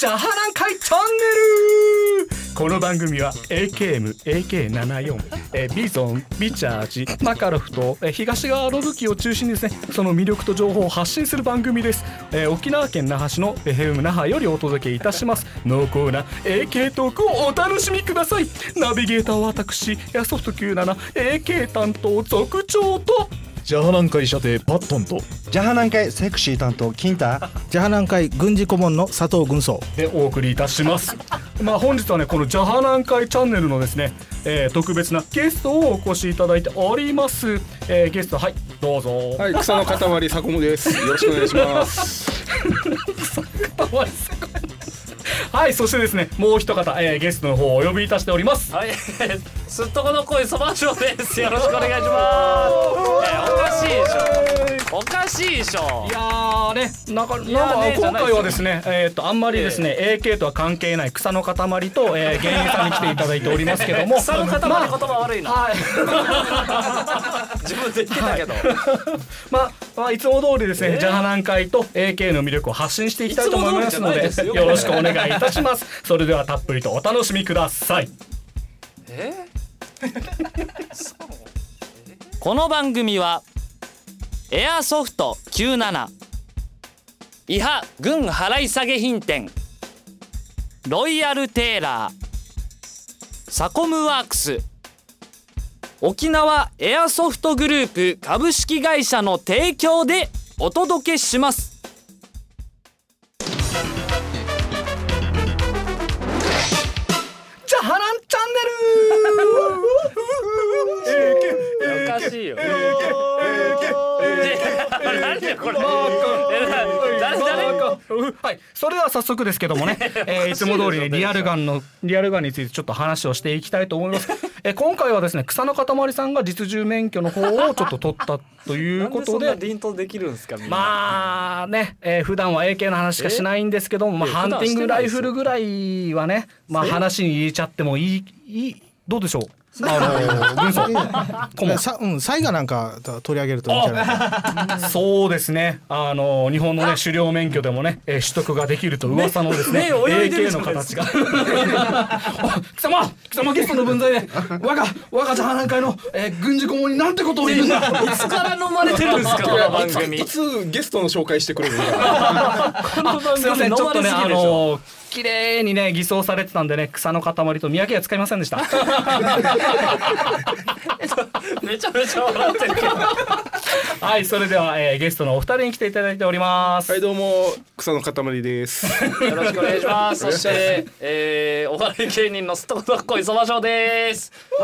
ジャハラン会チャンネル。この番組は AKM、AK74、えビゾン、ビチャージ、マカロフと、え東側の武器を中心にですねその魅力と情報を発信する番組です、えー沖縄県那覇市の FM 那覇よりお届けいたします。濃厚な AK トークをお楽しみください。ナビゲーターは私ヤソフト 97AK 担当族長とジャハナン会射程パットンとジャハナン会セクシー担当金太ジャハナン会軍事顧問の佐藤軍曹でお送りいたします。まあ本日はねこのジャハナン会チャンネルのですね、えー特別なゲストをお越しいただいております。えーゲストはいどうぞ。はい、草の塊サコムです。よろしくお願いします。はいそしてですねもう一方、えーゲストの方をお呼びいたしております。はい、すっとこの声そばしょです。よろしくお願いします。えーおかしいでしょ。おかしいでしょい。やーねなんかなんか今回はですねえっ、とあんまりですね、AK とは関係ない草の塊と、えー、芸人さんに来ていただいておりますけども 草の塊言まあ葉悪いな。はい。自分で言ってたけど。まあ、まあ、いつも通りですね、ジャハナン会と AK の魅力を発信していきたいと思いますのでよろしくお願いいたしますそれではたっぷりとお楽しみくださいえ この番組はエアソフト97伊波軍払い下げ品店ロイヤルテーラーサコムワークス沖縄エアソフトグループ株式会社の提供でお届けします。おかしいよなんでこれ誰誰はい、それでは早速ですけどもね、えーいつも通りねリアルガンのリアルガンについてちょっと話をしていきたいと思います。え今回はですね草の塊さんが実銃免許の方をちょっと取ったということで。凛とできるんですかんまあね、えー普段は AK の話しかしないんですけども、まあ、ハンティングライフルぐらいはね、まあ、話に入れちゃってもいいいいどうでしょうあの 軍曹うんサイガなんか取り上げるといいんじゃない？かそうですね。あの日本のね狩猟免許でもね、えー取得ができると噂のですねね泳いでの形が。貴様貴様ゲストの分際で我が我がジャハナン会の、えー軍事顧問になんてことを言うんだ。いつから飲まれてるんですか？この番組。いつゲストの紹介してくれるの？か。この番すいませんちょっとねあ飲まれすぎでしょの綺麗にね偽装されてたんでね草の塊と見分けがつかいませんでした。めちゃめちゃ笑ってるけど。はいそれでは、えーゲストのお二人に来ていただいております、はい、どうも草の塊です。よろしくお願いします。そして、えー、お笑い芸人のすっとこどっこいそばしょうです。い。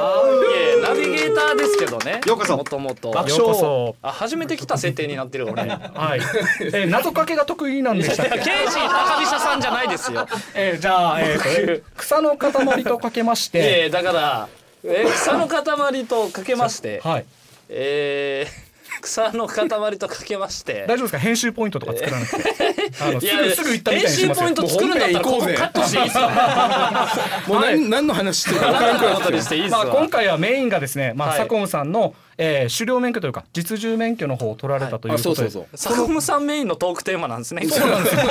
えナビゲーターですけどね。ようこそ。もともとようこそ。あ初めて来た設定になってる俺。はい、えー謎かけが得意なんでしたっけ？刑事高飛車さんじゃないですよえーじゃあ、えーと 草の塊とかけましいて。えだから、えー草の塊とかけまして。はい。えー草の塊とかけまして。大丈夫ですか？編集ポイントとか作らなくて。あのすぐすぐ行ったみたいにしますよ。編集ポイント作るんだったらここカットしていいっすかもう何何の話してるか分からんくなまあ、わ今回はメインがですね、まあはい。サコムさんの、えー狩猟免許というか実銃免許の方を取られたというあ、ことで、そうそさんメインのトークテーマなんですね。そうなんですよ。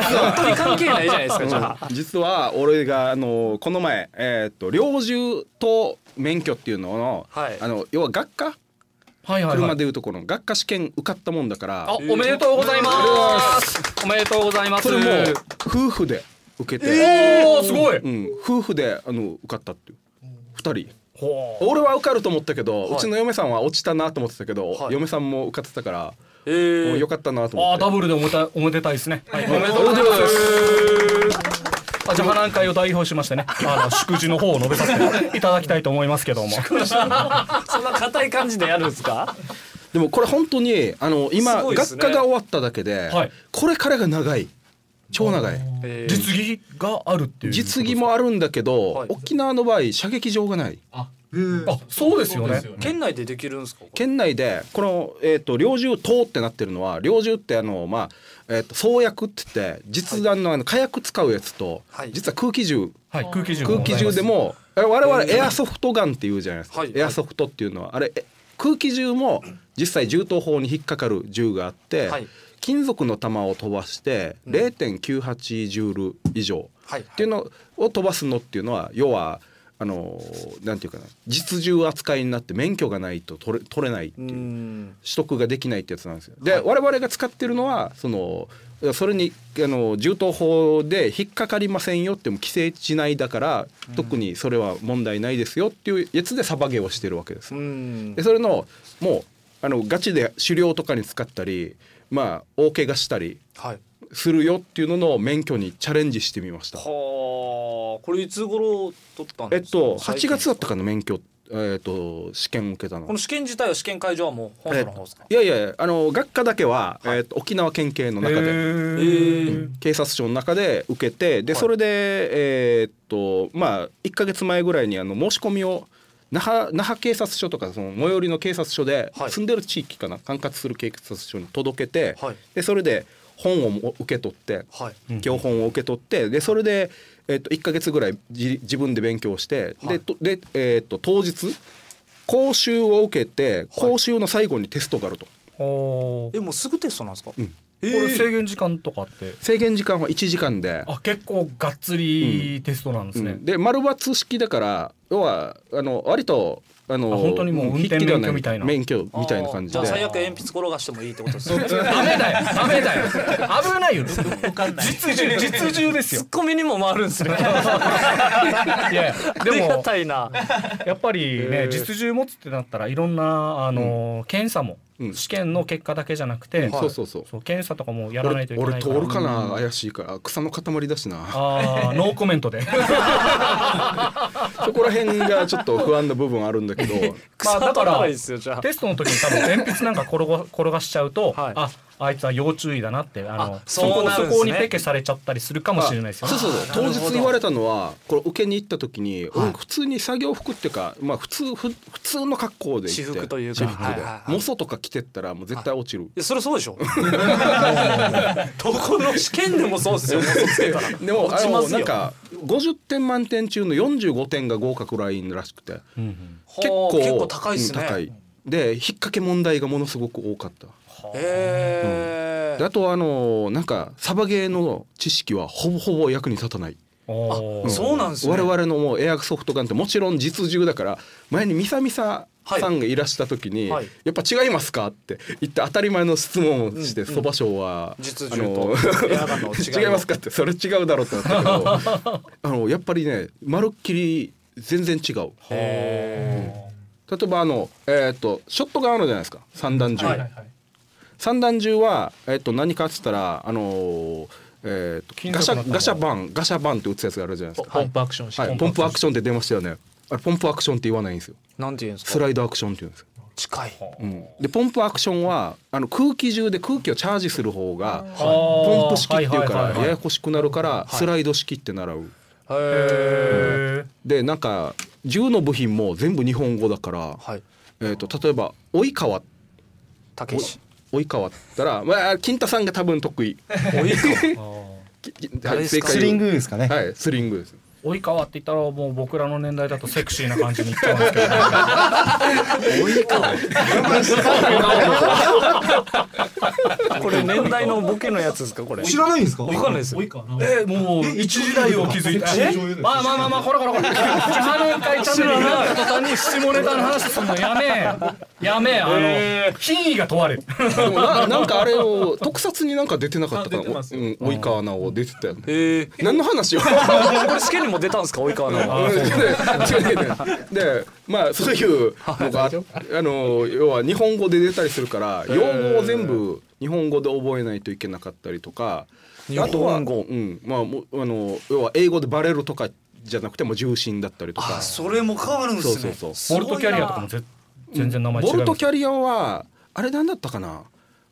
本当に関係ないじゃないですか。じゃあ。実は俺があのこの前えーっと猟銃と免許っていうのの、はい。あの要は学科はいはいはい。車でいうところの学科試験受かったもんだから。あ、おめでとうございます。おめでとうございます。それも夫婦で受けて、おお、すごい。うん、夫婦であの受かったっていう。二人。ほう。俺は受かると思ったけど、はい。うちの嫁さんは落ちたなと思ってたけど、はい。嫁さんも受かってたから、えもうーよかったなとあー、思って。ダブルでおめでたいおめでたいですね。はい、おめでとうございます。あじゃあ花会を代表しましてね、あの祝辞の方を述べさせていただきたいと思いますけども。そんな硬い感じでやるんですか？でもこれ本当にあの今、ね学科が終わっただけで、はいこれからが長い超長いえー実技があるっていう。実技もあるんだけど、はい沖縄の場合射撃場がないあ、そうですよね。県内でできるんですか？県内でこの、えー、と猟銃等ってなってるのは猟銃ってあのまあ、えー、と装薬って言って実弾のあの火薬使うやつと、はい。実は空気銃。はい、空気銃空気銃でも我々エアソフトガンっていうじゃないですか、はいエアソフトっていうのはあれえ空気銃も実際銃刀法に引っかかる銃があって、はい。金属の弾を飛ばして0.98ジュール以上はい。っていうのを飛ばすのっていうのは要はあのなんていうかな実銃扱いになって免許がないと取れ取れないってういう。ん取得ができないってやつなんですよ。で、我々が使ってるのはそのそれにあの銃刀法で引っかかりませんよっても規制しないだから、特にそれは問題ないですよっていうやつでサバゲーをしてるわけです。うんでそれのもうあのガチで狩猟とかに使ったりまあ大怪我したりはいするよっていうのの免許にチャレンジしてみました。はあこれいつ頃取ったんですか？えっと8最近。月だったかな免許。えっと試験受けたのこ。の試験自体は試験会場はもう本土の方ですか？いやいやあの学科だけは、えっと沖縄県警の中で。えー。警察署の中で受けてで、それでえーっとまあ1か月前ぐらいにあの申し込みを那覇那覇警察署とかその最寄りの警察署ではい。住んでる地域かな管轄する警察署に届けて、はい。でそれで本をも受け取ってはい。教本を受け取ってでそれで、えーっと1か月ぐらいじ自分で勉強して、はい。でとで、えーっと当日講習を受けて講習の最後にテストがあると。おー。えもうすぐテストなんですか、うん。これ制限時間とかって？制限時間は1時間で。あ結構がっつりテストなんですね、うん。で丸抜式だから要はあの割とあのあ本当にもう運転免許みたいな。免許みたいな感じで。あーじゃあ最悪鉛筆転がしてもいいってことですね。ダメだよ。ダメだよ。危ないよ。実銃実銃ですよ。ツッコミにも回るんですね。いやでもたいな。やっぱりね実銃持つってなったらいろんなあの検査もうん。試験の結果だけじゃなくてそうそうそう。そう検査とかもやらないといけないから。俺俺通るかな怪しいから草の塊だしな。ああノーコメントで。そこら辺がちょっと不安な部分あるんだけど。まあだから草高いですよじゃあテストの時に多分鉛筆なんか転が転がしちゃうと、はい。ああいつは要注意だなってあのあそこそこにペケされちゃったりするかもしれないですよね。そうそうそう。当日言われたのはこれ受けに行った時に、俺普通に作業服ってい。うかまあ普通ふ普通の格好で行って私服というか私服で、はいはいはい。モソとか着てったらもう絶対落ちる、いやそれそうでしょ。どこの試験でもそうですよ。嘘つけたら。でもあの落ちますよ。なんか50点満点中の45点が合格ラインらしくてうん結構結構高いですね。うん高い。で引っ掛け問題がものすごく多かったへえであとあのなんかサバゲーの知識はほぼほぼ役に立たない。おーそうなんですね。我々のもうエアソフトガンってもちろん実銃だから前にミサミサさんがいらした時に、はい。やっぱ違いますかって言って当たり前の質問をしてうんそば賞は、実あ銃と 違いますかってそれ違うだろうってなったけど あのやっぱりねまるっきり全然違う。へ例えばあのえっ、とショットガンあるじゃないですか。三段銃、はいはい三段銃は、えっと何かっつったらあのーえっと金ガシャガシャバンガシャバンって打つやつがあるじゃないですか、ポンプアクション式、はい、ポンプアクションって出ましたよね。あれポンプアクションって言わないんですよ。なんて言うんですか？スライドアクションって言うんですよ、近い。うん、でポンプアクションはあの空気中で空気をチャージする方がポンプ式っていうかはいはいはいはい。らややこしくなるからスライド式って習う。へへでなんか銃の部品も全部日本語だから、はい。えー、と例えば「及川」たけし及川ったら、まあ、金太さんが多分得意。ー きき誰ですか？正解スリングですかね。はいスリングです及川って言ったらもう僕らの年代だとセクシーな感じにいっちゃうんですけど、及川 これ年代のボケのやつですかこれ。知らないんですか？わかんないですよ。えもう一時代を築いた。えまあまあまあまあこれこれこれ。花年会チャンネルになった途端に下ネタの話すんのやめえ。やめえ。あの品位が問われる。ななんかあれを特撮になんか出てなかったかな？あ出てますうん及川直出てたよね。何の話を？これ試験にも出たんですか及川の。でまあそういうのがああの要は日本語で出たりするから用語を全部日本語で覚えないといけなかったりとか日あとは本語うんまあもうあの要は英語でバレるとかじゃなくても重心だったりとかあそれも変わるんですねそうそうそうボルトキャリアとかもぜ全然名前違いボルトキャリアはあれなんだったかな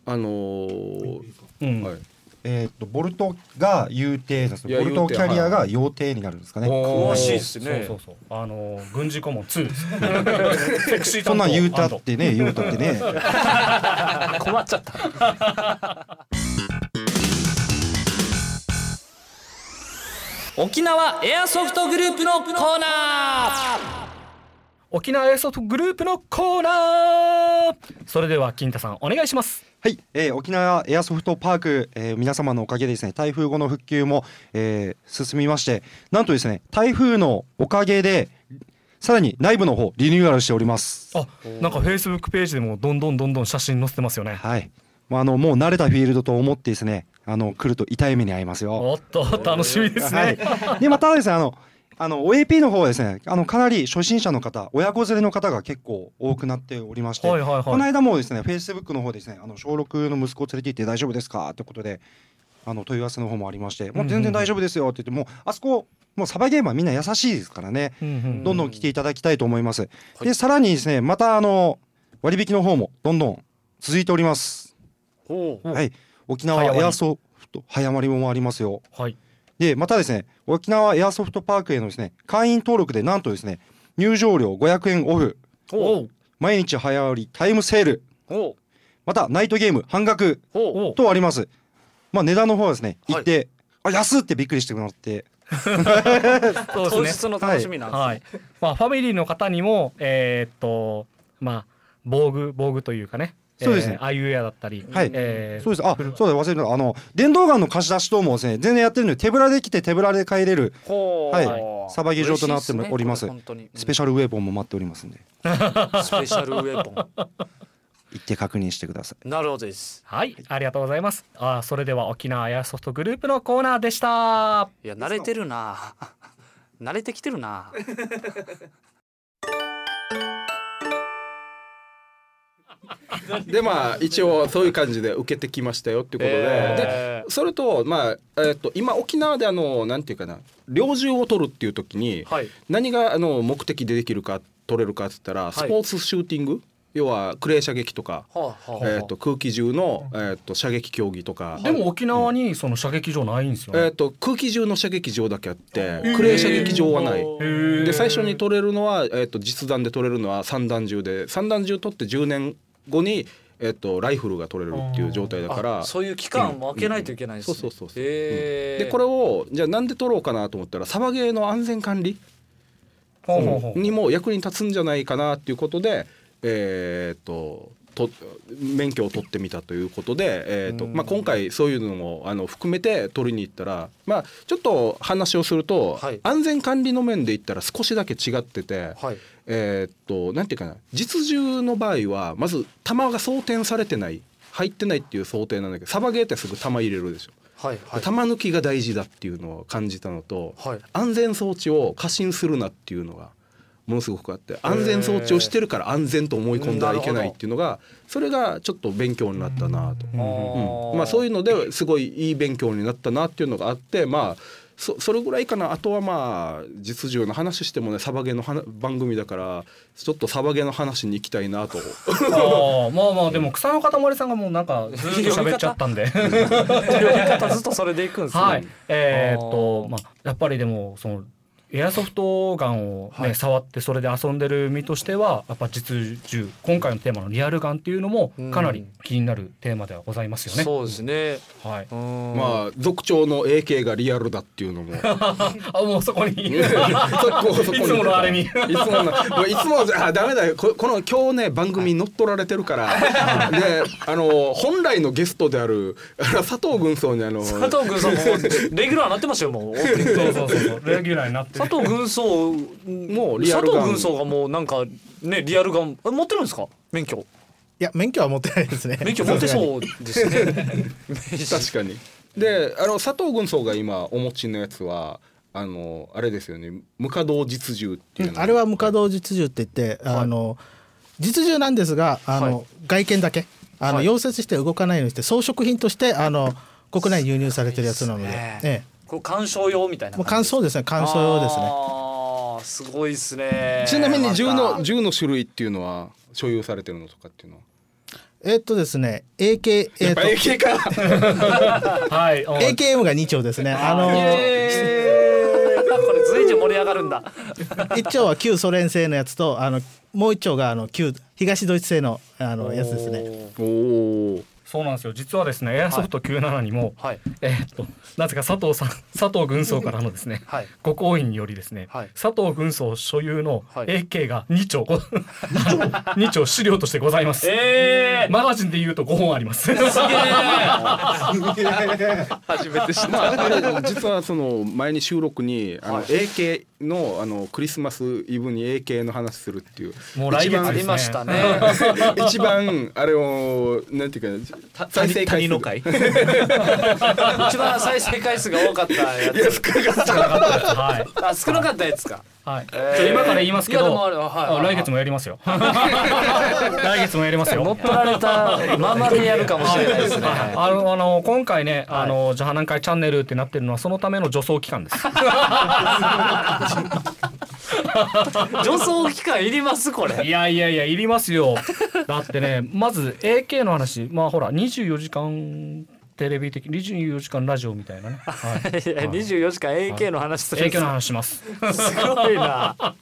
あのーうんはいえーっとボルトが有定です。いやボルトキャリアが陽定になるんですかね。詳しいですね。そうそうそう。あの軍事顧問2です。セクシーそんなん言うたってね、言うたってね。困っちゃった。沖縄エアソフトグループのコーナー。沖縄エアソフトグループのコーナー。それでは金太さんお願いしますはい、えー沖縄エアソフトパーク、えー皆様のおかげでですね台風後の復旧も、えー進みましてなんとですね台風のおかげでさらに内部の方リニューアルしております。あなんかフェイスブックページでもどんどんどんどん写真載せてますよね。はい。まああのもう慣れたフィールドと思ってですねあの来ると痛い目に遭いますよ。おっと楽しみですね、はい、でまたですねあのあの OAP の方はですねあのかなり初心者の方親子連れの方が結構多くなっておりまして、はいはいはい。この間もですね Facebook の方でですねあの小6の息子を連れて行って大丈夫ですか？ということであの問い合わせの方もありまして、もう全然大丈夫ですよって言ってもうあそこもうサバゲームはみんな優しいですからね、うんうんどんどん来ていただきたいと思います。でさらにですねまたあの割引の方もどんどん続いております。はい、沖縄エアソフト早割りもありますよ。はいでまたですね沖縄エアソフトパークへのですね会員登録でなんとですね入場料500円オフ。毎日早割りタイムセール。またナイトゲーム半額。とあります。まあ値段の方はですねはい。行って、あ安っってびっくりしてもらって。そう当ですね。日の楽しみなんですね、はい。まあファミリーの方にもえーっとまあ防具防具というかねそうですね。えーアイウェアだったり、はい。えーそうです。あそうだ忘れてた。あの電動ガンの貸し出し等もですね全然やってるので手ぶらで来て手ぶらで帰れる。ほう。はい。サバゲー場となっております。スペシャルウェポンも待っておりますんで。スペシャルウェポン。行って確認してください。なるほどです。はい。ありがとうございます。あーそれでは沖縄エアソフトグループのコーナーでした。いや慣れてるな。慣れてきてるな でまあ一応そういう感じで受けてきましたよっていうことで,、えでそれとまあ、えっと今沖縄であのなんていうかな猟銃を取るっていう時に、はい。何があの目的でできるか取れるかって言ったら、い。スポーツシューティング？要はクレー射撃とか、はあはあえっと空気銃の、えっと射撃競技とか。でも沖縄にその射撃場ないんですよね、えっと空気銃の射撃場だけあってクレー射撃場はない。ー。で最初に取れるのは、えっと実弾で取れるのは三弾銃で三弾銃取って10年後に、えっとライフルが取れるっていう状態だからあそういう期間を空けないといけないですね、そうそうそうそう。へー。でこれをじゃあなんで取ろうかなと思ったらサバゲーの安全管理にも役に立つんじゃないかなっていうことでえーっとと免許を取ってみたということで、えーっとまあ、今回そういうのもあの含めて取りに行ったら、まあ、ちょっと話をすると、はい。安全管理の面で言ったら少しだけ違ってて、はいえーっとなんていうかな。実銃の場合はまず弾が装填されてない入ってないっていう想定なんだけどサバゲーってすぐ弾入れるでしょ。はいはい。玉抜きが大事だっていうのを感じたのと、はい。安全装置を過信するなっていうのがものすごくあって安全装置をしてるから安全と思い込んではいけないっていうのがそれがちょっと勉強になったなと、うん。まあ、そういうのですごいいい勉強になったなっていうのがあってまあそそれぐらいかな。あとはまあ実銃の話してもねサバゲーの話番組だからちょっとサバゲーの話に行きたいなと。まあまあでも草の塊さんがもうなんかずっと喋っちゃったんで。ずっとそれでいくんですね。はい。えーっとまあやっぱりでもそのエアソフトガンを、ねはい。触ってそれで遊んでる身としてはやっぱ実銃今回のテーマのリアルガンっていうのもかなり気になるテーマではございますよね。そうですね。はい、うん。まあ族長の AK がリアルだっていうのも。あもうそこに。い そこそこに。つものあれに。いつものいつもあダメだよ。ここの今日ね番組に乗っ取られてるから。であの本来のゲストである佐藤軍曹にあの佐藤軍曹もレギュラーになってましたよもう。そうそうそうそう。レギュラーになってる佐藤軍曹もうリアルガン佐藤軍曹がもうなんかねリアルガン。あ持ってるんですか？免許。いや免許は持ってないですね。免許持ってそうですね。確かに。であの佐藤軍曹が今お持ちのやつはあのあれですよね。無稼働実銃っていうの。うんあれは無稼働実銃って言って、あの実銃なんですがあの、はい。外見だけ。あの、はい。溶接して動かないようにして装飾品としてあの国内に輸入されてるやつなので、いいですね。えこれ鑑賞用みたいえ、もうな感じ乾燥ですね。乾燥用ですね。あーすごいですね。ちなみに銃の銃の種類っていうのは所有されてるのとかっていうのは？えっとですね AK えっと AK か。はいあ AKM が2丁ですね。あのえーこれ随時盛り上がるんだ。1丁は旧ソ連製のやつとあのもう1丁があの旧東ドイツ製のあのやつですね。おおそうなんですよ。実はですねエアソフト97にも、はい。えーっとなぜか佐藤さん 佐藤軍曹からのですね、はい。ご好意によりですね、はい。佐藤軍曹所有のはい。AK が2丁ご 2丁資料としてございます、えマガジンで言うと5本あります。初めて知っまあ、実はその前に収録にあの AK のあのクリスマスイブに AK の話するっていう。もう来月ありましたね。一番あれをなんていうかな再生回数の会。一番再生回数が多かったやつ。はい、あ少なかったやつか。はい。えー。今から言いますけどははいはい。来月もやりますよ。来月もやりますよ。乗っ取られたままでやるかもしれないですね。あのあの今回ね、あのジャハナン会チャンネルってなってるのはそのための助走期間です。助走期間いりますこれ。いやいやいやいりますよ。だってね まず AK の話。まあほら24時間テレビ的24時間ラジオみたいなね。はい。いや24時間 AK の話する。んです AK の話します。すごいな。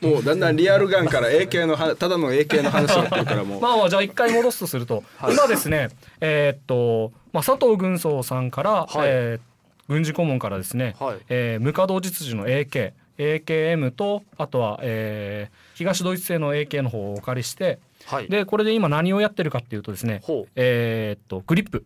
もうだんだんリアルガンから AK のはただの AK の話になってるからもう。まあまあじゃあ一回戻すとすると、今ですねえーっとまあ佐藤軍曹さんから、えー軍事顧問からですね、はい。えー無稼働実需の AK AKM とあとは、えー東ドイツ製の AK の方をお借りしてはい。でこれで今何をやってるかっていうとですねえーっとグリップ。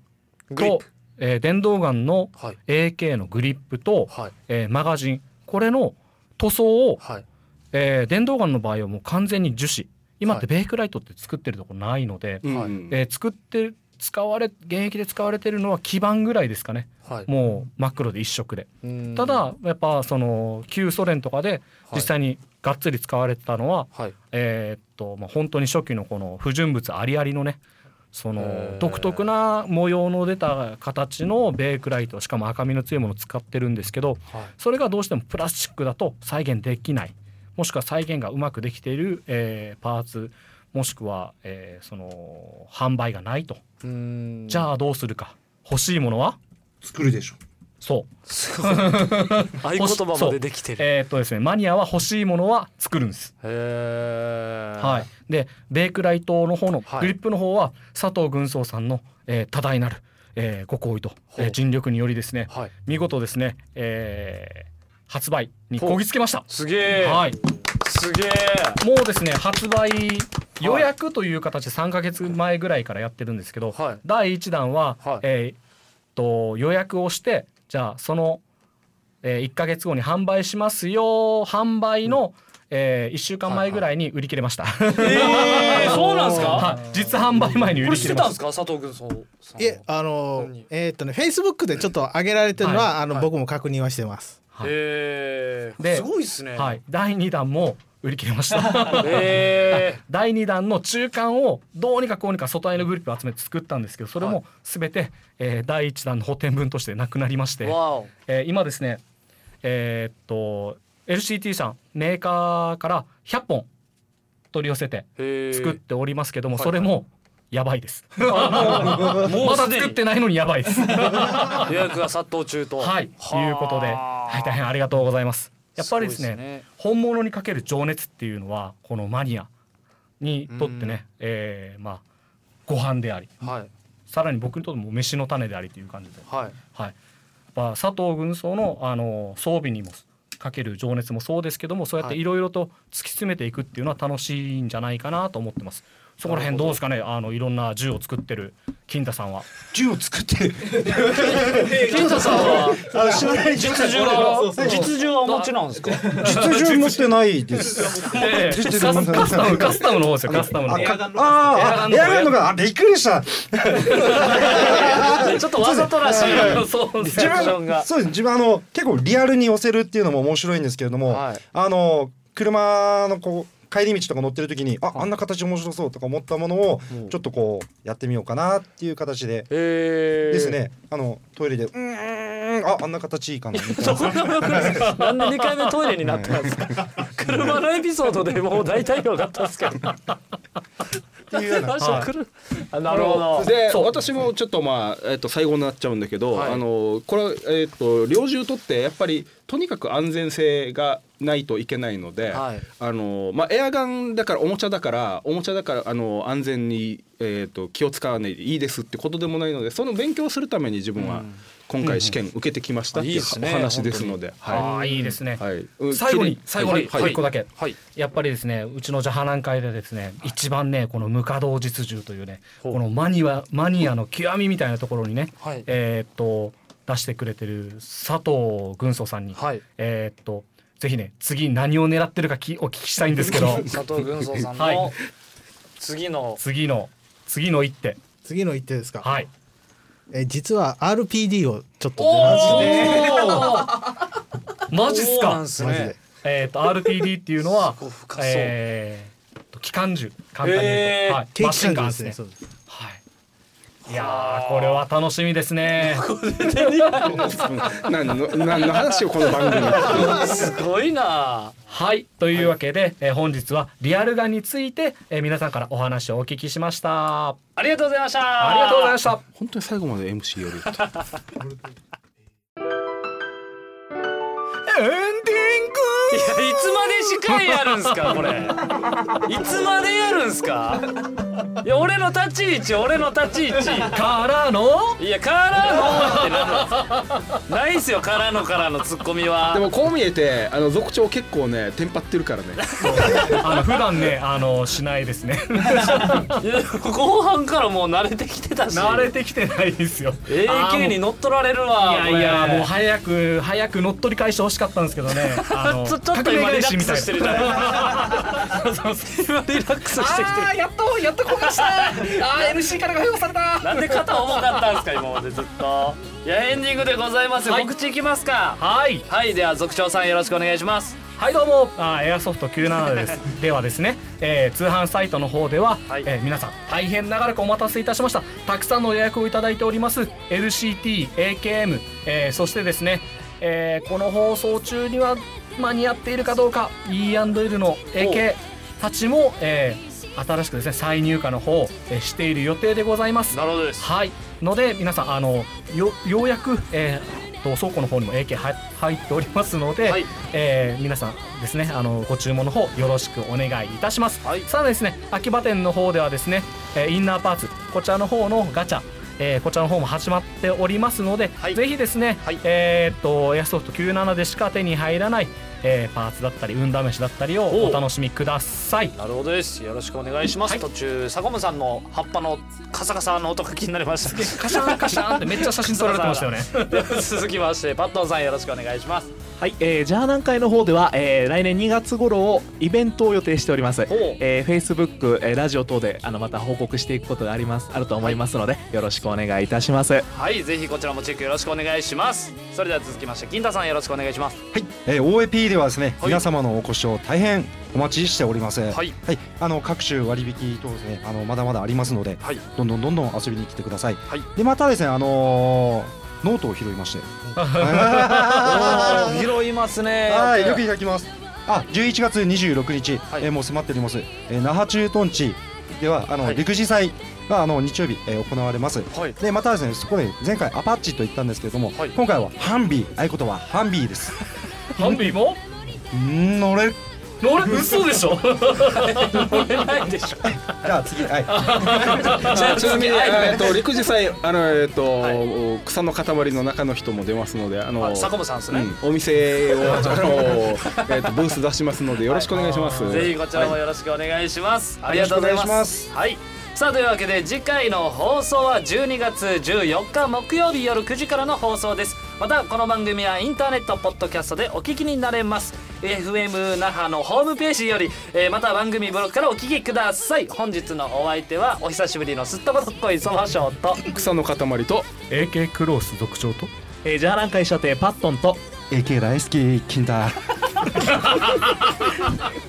とえー電動ガンのはい。AK のグリップと、はい。えーマガジン。これの塗装を、はい。えー電動ガンの場合はもう完全に樹脂。今ってベイクライトって作ってるとこないので、うんはいえー作って使われ現役で使われてるのは基板ぐらいですかね。はい。もう真っ黒で一色で。うん。ただやっぱその旧ソ連とかで実際にがっつり使われてたのは、はい。えーっとまあ本当に初期のこの不純物ありありのねそへのー。独特な模様の出た形のベークライトしかも赤みの強いものを使ってるんですけどはい。それがどうしてもプラスチックだと再現できない。もしくは再現がうまくできている、えーパーツもしくは、えーその販売がないと。うん。じゃあどうするか。欲しいものは？作るでしょ。そう。すごい。合言葉までできてる。えーっとですねマニアは欲しいものは作るんです。へえはい、でベークライトの方のはい。グリップの方は佐藤軍曹さんの、えー多大なる、えーご好意と、えー尽力によりですねはい。見事ですね、えー発売にこぎつけました。すげえはい、すげえもうですね発売予約という形で3ヶ月前ぐらいからやってるんですけど、はい。第1弾は、はい。えーっと予約をしてじゃあその、え1ヶ月後に販売しますよ販売の、え1週間前ぐらいに売り切れました。えーそうなんですか？はい、実販売前に売これ知ってたんり切れましですか佐藤軍曹さんいえあの何？えーっとねフェイスブックでちょっと上げられてるのは、あのはい。僕も確認はしてます。はいへえですごいっすね。た。はい、第2弾も売り切れました。へえ。第2弾の中間をどうにかこうにか外絵のグリップを集めて作ったんですけどそれも全て、えー第1弾の補填分としてなくなりまして、えー今ですねえーっと LCT さんメーカーから100本取り寄せて作っておりますけども、それもやばいです。まだ作ってないのにやばいです。予約が殺到中と。はい、ということで、はい、大変ありがとうございます。やっぱりですねね本物にかける情熱っていうのはこのマニアにとってね、えーまあご飯でありはい。さらに僕にとっても飯の種でありという感じで、はい。はい、やっぱ佐藤軍曹のあの装備にもかける情熱もそうですけどもそうやっていろいろと突き詰めていくっていうのは楽しいんじゃないかなと思ってます。そこら辺ど。うですかね？あのいろんな銃を作ってる金太さんは。銃を作ってる？金田さんはあ知らない。実銃は実銃はお持ちなんですか？実銃持ってないです。カスカスタムカスタムの方ですよカスタムのああーエアガンのがあびっくりした。ちょっとわざとらしい。そうです。自分あの結構リアルに寄せるっていうのも面白いんですけれども、はい。あの車のこう帰り道とか乗ってる時にああんな形面白そうとか思ったものをちょっとこうやってみようかなっていう形で。ですね。あのトイレでうーんああんな形いいかなみたいな。なんで2回目トイレになったんですか？車のエピソードでもう大体分かったんですけどっていうような。場所来る。あなるほど。で私もちょっとまあ、えっと最後になっちゃうんだけど、はい。あのこれえっと猟銃とってやっぱりとにかく安全性がないといけないので、はい。あのまあエアガンだからおもちゃだからおもちゃだからあの安全にえっと気を使わないでいいですってことでもないのでその勉強するために自分は今回試験受けてきましたっていういいですね。お話ですので、あはあいいですね。最後に最後にはい。一個だけ、はい。やっぱりですねうちのジャハナン会でですね一番ねこの無稼働実銃というねこのマニアマニアの極みみたいなところにね、はい。えーっと出してくれてる佐藤軍曹さんに、はい。えーっとぜひね次何を狙ってるかきお聞きしたいんですけど。佐藤軍曹さんはい。の次の。次の次の一手。次の一手ですか、はいえ実は RPD をちょっとおマジでー。マジっすか？マジえーっと RPD っていうのはえー機関銃。簡単に言うと、へーはい、軽マシンガンですすね。そうです。はいいやーこれは楽しみですね。何の何の話をこの番組。すごいな。はいというわけで、えー本日はリアルガンについて、えー皆さんからお話をお聞きしました。あありがとうございました。りがとうございました。本当に最後まで MC やる。エンディンいやいつまで司会やるんすかこれ。いつまでやるんすか。いや俺の立ち位置俺の立ち位置。グからの？いやからのってなんないっすよからのからのツッコミは。でもこう見えてあの族長結構ねテンパってるからね。あの普段ねあのしないですね。いや後半からもう慣れてきてたし。慣れてきてないですよ。AK に乗っ取られるわいやいやこれ。もう早く早く乗っ取り返してほしかったんですけどね。あの ちょっと今リラックスしてるじゃないそうそう。今リラックスしてきてあーやっとやっと焦がした。あー NC からが評された。なんで肩重かったんですか今までずっと。いやエンディングでございます。よ、はい。告知いきますか。はい。はいでは族長さんよろしくお願いします。はいどうも。あーエアソフト97です。ではですね、えー通販サイトの方では、はい。えー皆さん大変長らくお待たせいたしました。たくさんの予約をいただいております LCT、AKM、えーそしてですね、えーこの放送中には間に合っているかどうか。E&L の AK たちも、えー新しくですね再入荷の方、えーしている予定でございます。なるほどです。はい。ので皆さんあのよようやく、えー、と倉庫の方にも AK は入っておりますので、はい。えー皆さんですねあのご注文の方よろしくお願いいたします、はい。さらにですね秋葉店の方ではですね、えーインナーパーツこちらの方のガチャえーこちらの方も始まっておりますので、はい。ぜひですね、はい。えーっとエアソフト97でしか手に入らない、えーパーツだったり運試しだったりをお楽しみください。なるほどです。よろしくお願いします、はい。途中サコムさんの葉っぱのカサカサの音が気になりました。カシャンカシャンってめっちゃ写真撮られてましたよね。続きましてパットンさんよろしくお願いしますはい、えー、ジャーナン会の方では、えー、来年2月頃をイベントを予定しております。えー、Facebook、えー、ラジオ等であのまた報告していくことがありますあると思いますので、よろしくお願いいたします。はいぜひこちらもチェックよろしくお願いします。それでは続きまして金太さんよろしくお願いします。はい、えー、OAP ではですね、はい。皆様のお越しを大変お待ちしております。はい。あの各種割引等ですね、あのまだまだありますので、はい。どんどんどんどん遊びに来てください。はい。でまたですね、あのーノートを拾いまして、拾いますねはい、よくいただきます。あ、11月26日、はいえーもう迫っております。えー那覇駐屯地ではあの、はい陸自祭があの日曜日、えー行われます。はいでまたですね、そこで前回アパッチと言ったんですけれども、はい今回はハンビー、合言葉ハンビーです。ハンビーも？うーん、乗れる。乗れ嘘でしょ？乗れないでしょ。じゃあ次、はい。じゃあちなみに、はい。えっと陸自祭あのえっと、草の塊の中の人も出ますのであの、あサコムさんですね、うん、お店を あのえっとブース出しますのでよろしくお願いします。ぜひこちらもよろしくお願いします、ありがとうございます。はい。さあというわけで次回の放送は12月14日木曜日夜9時からの放送です。またこの番組はインターネットポッドキャストでお聞きになれます FM 那覇のホームページより、えーまた番組ブログからお聞きください。本日のお相手はお久しぶりのすっとこどっこいそばしょうと草の塊と AK クロース族長とえー、ジャーナン会所定パットンと AK 大好き金太。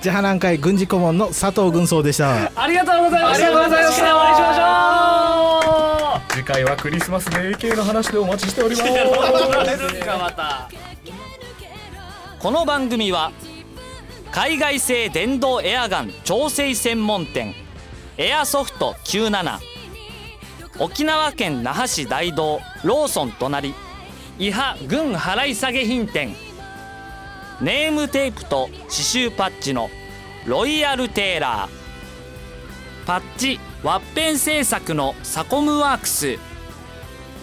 ジャハナン会軍事顧問の佐藤軍曹でした。ありがとうございました。ありがとうございましたお会いしましょう次回はクリスマスで AK の話でお待ちしております。またこの番組は海外製電動エアガン調整専門店エアソフト97沖縄県那覇市大道ローソン隣伊波軍払い下げ品店ネームテープと刺繍パッチのロイヤルテーラーパッチワッペン製作のサコムワークス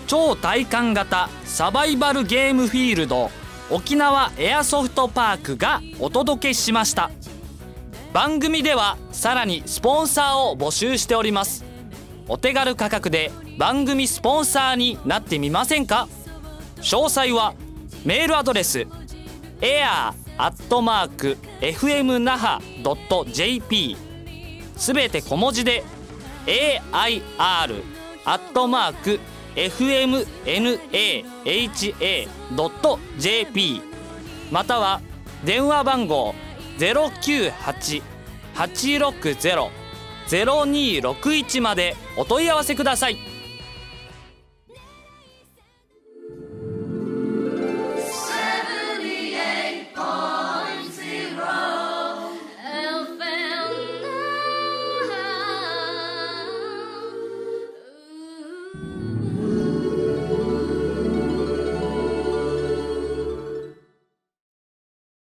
超体感型サバイバルゲームフィールド沖縄エアソフトパークがお届けしました。番組ではさらにスポンサーを募集しております。お手軽価格で番組スポンサーになってみませんか？詳細はメールアドレス air.fmnaha.jp すべて小文字で fmnaha.jp または電話番号098-860-0261までお問い合わせください。